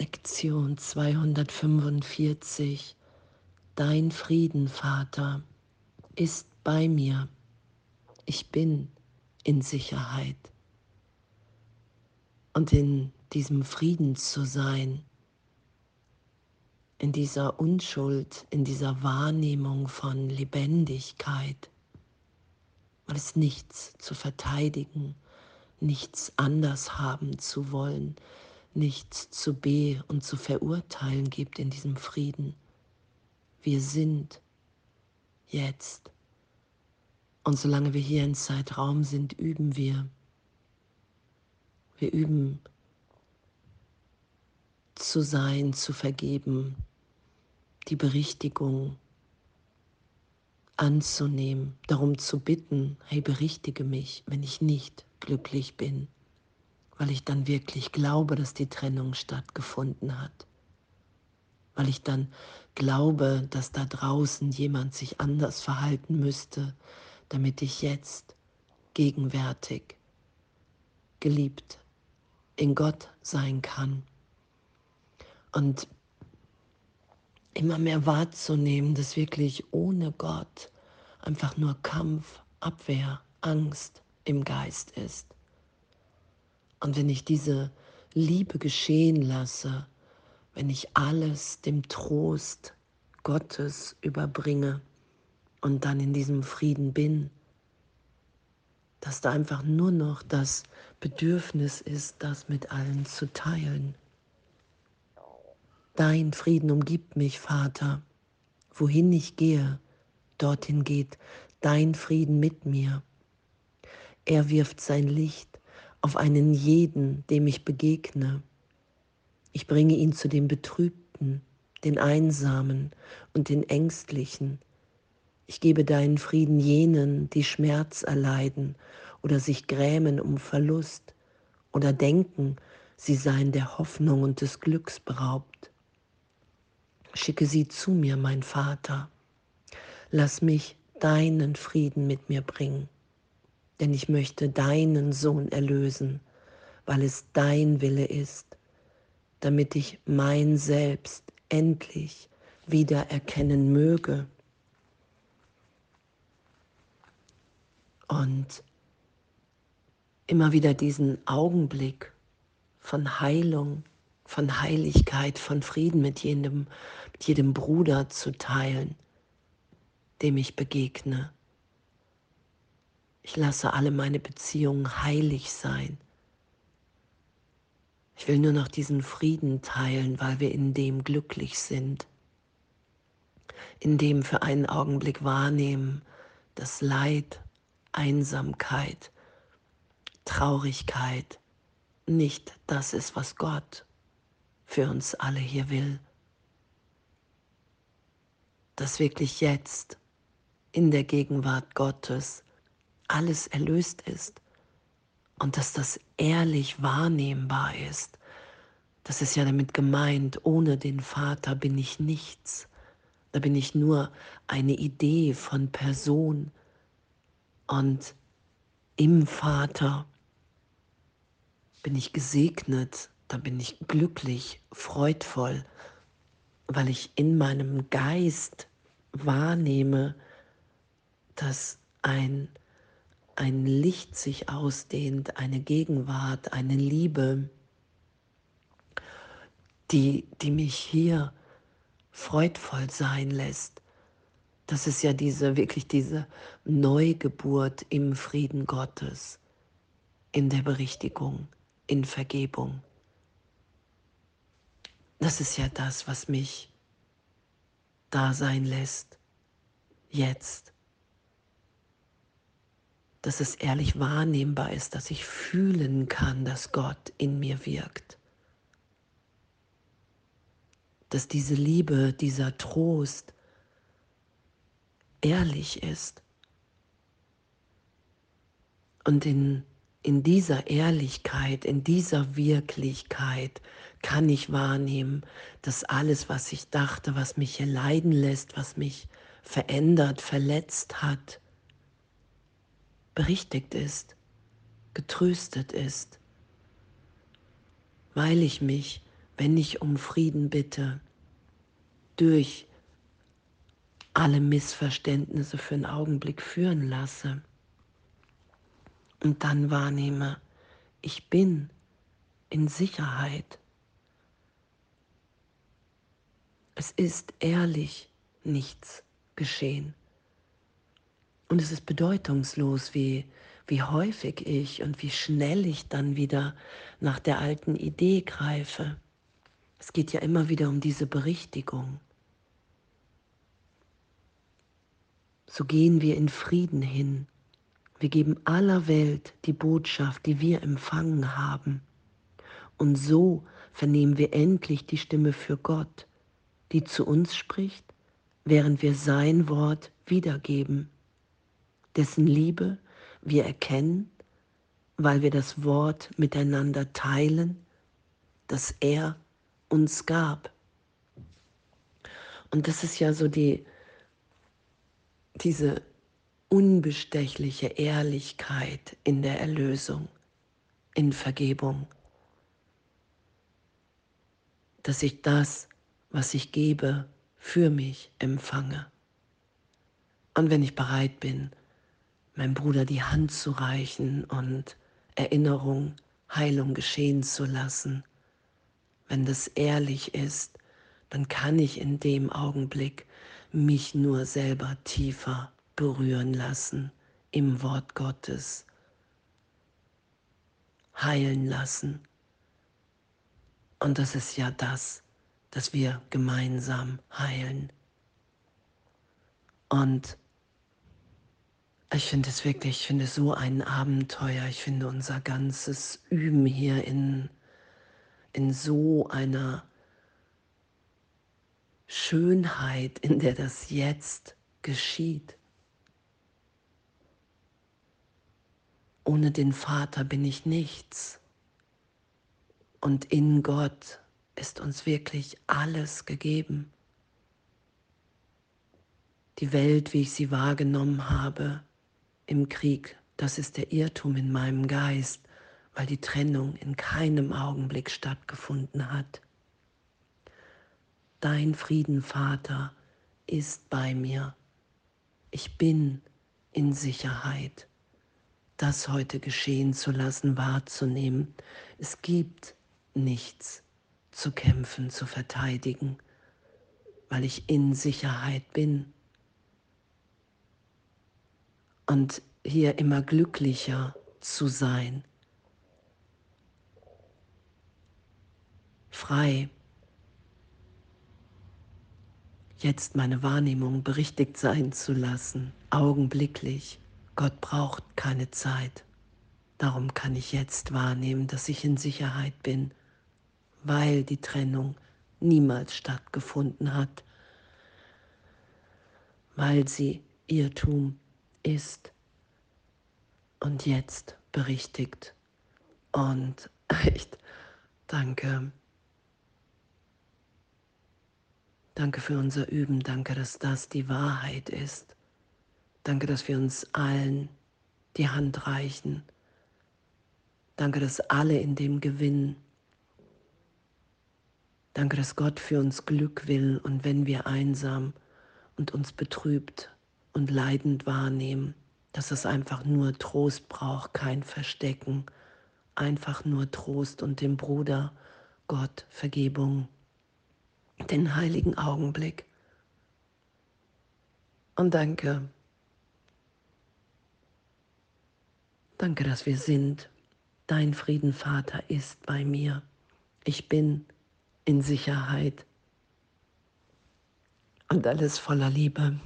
Lektion 245. Dein Frieden, Vater, ist bei mir. Ich bin in Sicherheit. Und in diesem Frieden zu sein, in dieser Unschuld, in dieser Wahrnehmung von Lebendigkeit, weil es nichts zu verteidigen, nichts anders haben zu wollen, nichts zu be und zu verurteilen gibt in diesem Frieden. Wir sind jetzt. Und solange wir hier in Zeitraum sind, üben wir. Wir üben zu sein, zu vergeben, die Berichtigung anzunehmen, darum zu bitten, hey, berichtige mich, wenn ich nicht glücklich bin weil ich dann wirklich glaube, dass die Trennung stattgefunden hat, weil ich dann glaube, dass da draußen jemand sich anders verhalten müsste, damit ich jetzt gegenwärtig geliebt in Gott sein kann. Und immer mehr wahrzunehmen, dass wirklich ohne Gott einfach nur Kampf, Abwehr, Angst im Geist ist. Und wenn ich diese Liebe geschehen lasse, wenn ich alles dem Trost Gottes überbringe und dann in diesem Frieden bin, dass da einfach nur noch das Bedürfnis ist, das mit allen zu teilen. Dein Frieden umgibt mich, Vater. Wohin ich gehe, dorthin geht dein Frieden mit mir. Er wirft sein Licht auf einen jeden, dem ich begegne. Ich bringe ihn zu den Betrübten, den Einsamen und den Ängstlichen. Ich gebe deinen Frieden jenen, die Schmerz erleiden oder sich grämen um Verlust oder denken, sie seien der Hoffnung und des Glücks beraubt. Schicke sie zu mir, mein Vater. Lass mich deinen Frieden mit mir bringen denn ich möchte deinen Sohn erlösen, weil es dein Wille ist, damit ich mein Selbst endlich wieder erkennen möge. Und immer wieder diesen Augenblick von Heilung, von Heiligkeit, von Frieden mit jedem, mit jedem Bruder zu teilen, dem ich begegne. Ich lasse alle meine Beziehungen heilig sein. Ich will nur noch diesen Frieden teilen, weil wir in dem glücklich sind, in dem für einen Augenblick wahrnehmen, dass Leid, Einsamkeit, Traurigkeit nicht das ist, was Gott für uns alle hier will. Dass wirklich jetzt in der Gegenwart Gottes alles erlöst ist und dass das ehrlich wahrnehmbar ist. Das ist ja damit gemeint, ohne den Vater bin ich nichts. Da bin ich nur eine Idee von Person. Und im Vater bin ich gesegnet, da bin ich glücklich, freudvoll, weil ich in meinem Geist wahrnehme, dass ein ein Licht sich ausdehnt, eine Gegenwart, eine Liebe, die, die mich hier freudvoll sein lässt. Das ist ja diese, wirklich diese Neugeburt im Frieden Gottes, in der Berichtigung, in Vergebung. Das ist ja das, was mich da sein lässt, jetzt dass es ehrlich wahrnehmbar ist, dass ich fühlen kann, dass Gott in mir wirkt. Dass diese Liebe, dieser Trost ehrlich ist. Und in, in dieser Ehrlichkeit, in dieser Wirklichkeit kann ich wahrnehmen, dass alles, was ich dachte, was mich hier leiden lässt, was mich verändert, verletzt hat, berichtigt ist, getröstet ist, weil ich mich wenn ich um Frieden bitte, durch alle Missverständnisse für einen Augenblick führen lasse und dann wahrnehme, ich bin in Sicherheit. Es ist ehrlich nichts geschehen. Und es ist bedeutungslos, wie, wie häufig ich und wie schnell ich dann wieder nach der alten Idee greife. Es geht ja immer wieder um diese Berichtigung. So gehen wir in Frieden hin. Wir geben aller Welt die Botschaft, die wir empfangen haben. Und so vernehmen wir endlich die Stimme für Gott, die zu uns spricht, während wir sein Wort wiedergeben, dessen Liebe wir erkennen, weil wir das Wort miteinander teilen, das er uns gab. Und das ist ja so die, diese unbestechliche Ehrlichkeit in der Erlösung, in Vergebung, dass ich das, was ich gebe, für mich empfange. Und wenn ich bereit bin, meinem Bruder die Hand zu reichen und Erinnerung, Heilung geschehen zu lassen, wenn das ehrlich ist, dann kann ich in dem Augenblick mich nur selber tiefer berühren lassen im Wort Gottes, heilen lassen. Und das ist ja das, dass wir gemeinsam heilen. Und ich finde es wirklich, ich finde es so ein Abenteuer. Ich finde unser ganzes Üben hier in, in so einer Schönheit, in der das jetzt geschieht. Ohne den Vater bin ich nichts. Und in Gott ist uns wirklich alles gegeben. Die Welt, wie ich sie wahrgenommen habe im Krieg, das ist der Irrtum in meinem Geist, weil die Trennung in keinem Augenblick stattgefunden hat. Dein Frieden, Vater, ist bei mir. Ich bin in Sicherheit das heute geschehen zu lassen, wahrzunehmen. Es gibt nichts zu kämpfen, zu verteidigen, weil ich in Sicherheit bin. Und hier immer glücklicher zu sein, frei, jetzt meine Wahrnehmung berichtigt sein zu lassen, augenblicklich. Gott braucht keine Zeit. Darum kann ich jetzt wahrnehmen, dass ich in Sicherheit bin, weil die Trennung niemals stattgefunden hat, weil sie Irrtum ist und jetzt berichtigt. Und echt, danke. Danke für unser Üben, danke, dass das die Wahrheit ist. Danke, dass wir uns allen die Hand reichen. Danke, dass alle in dem gewinnen. Danke, dass Gott für uns Glück will und wenn wir einsam und uns betrübt und leidend wahrnehmen, dass es einfach nur Trost braucht, kein Verstecken, einfach nur Trost und dem Bruder Gott Vergebung, den heiligen Augenblick. Und danke, Danke, dass wir sind. Dein Frieden, Vater, ist bei mir. Ich bin in Sicherheit. Und alles voller Liebe.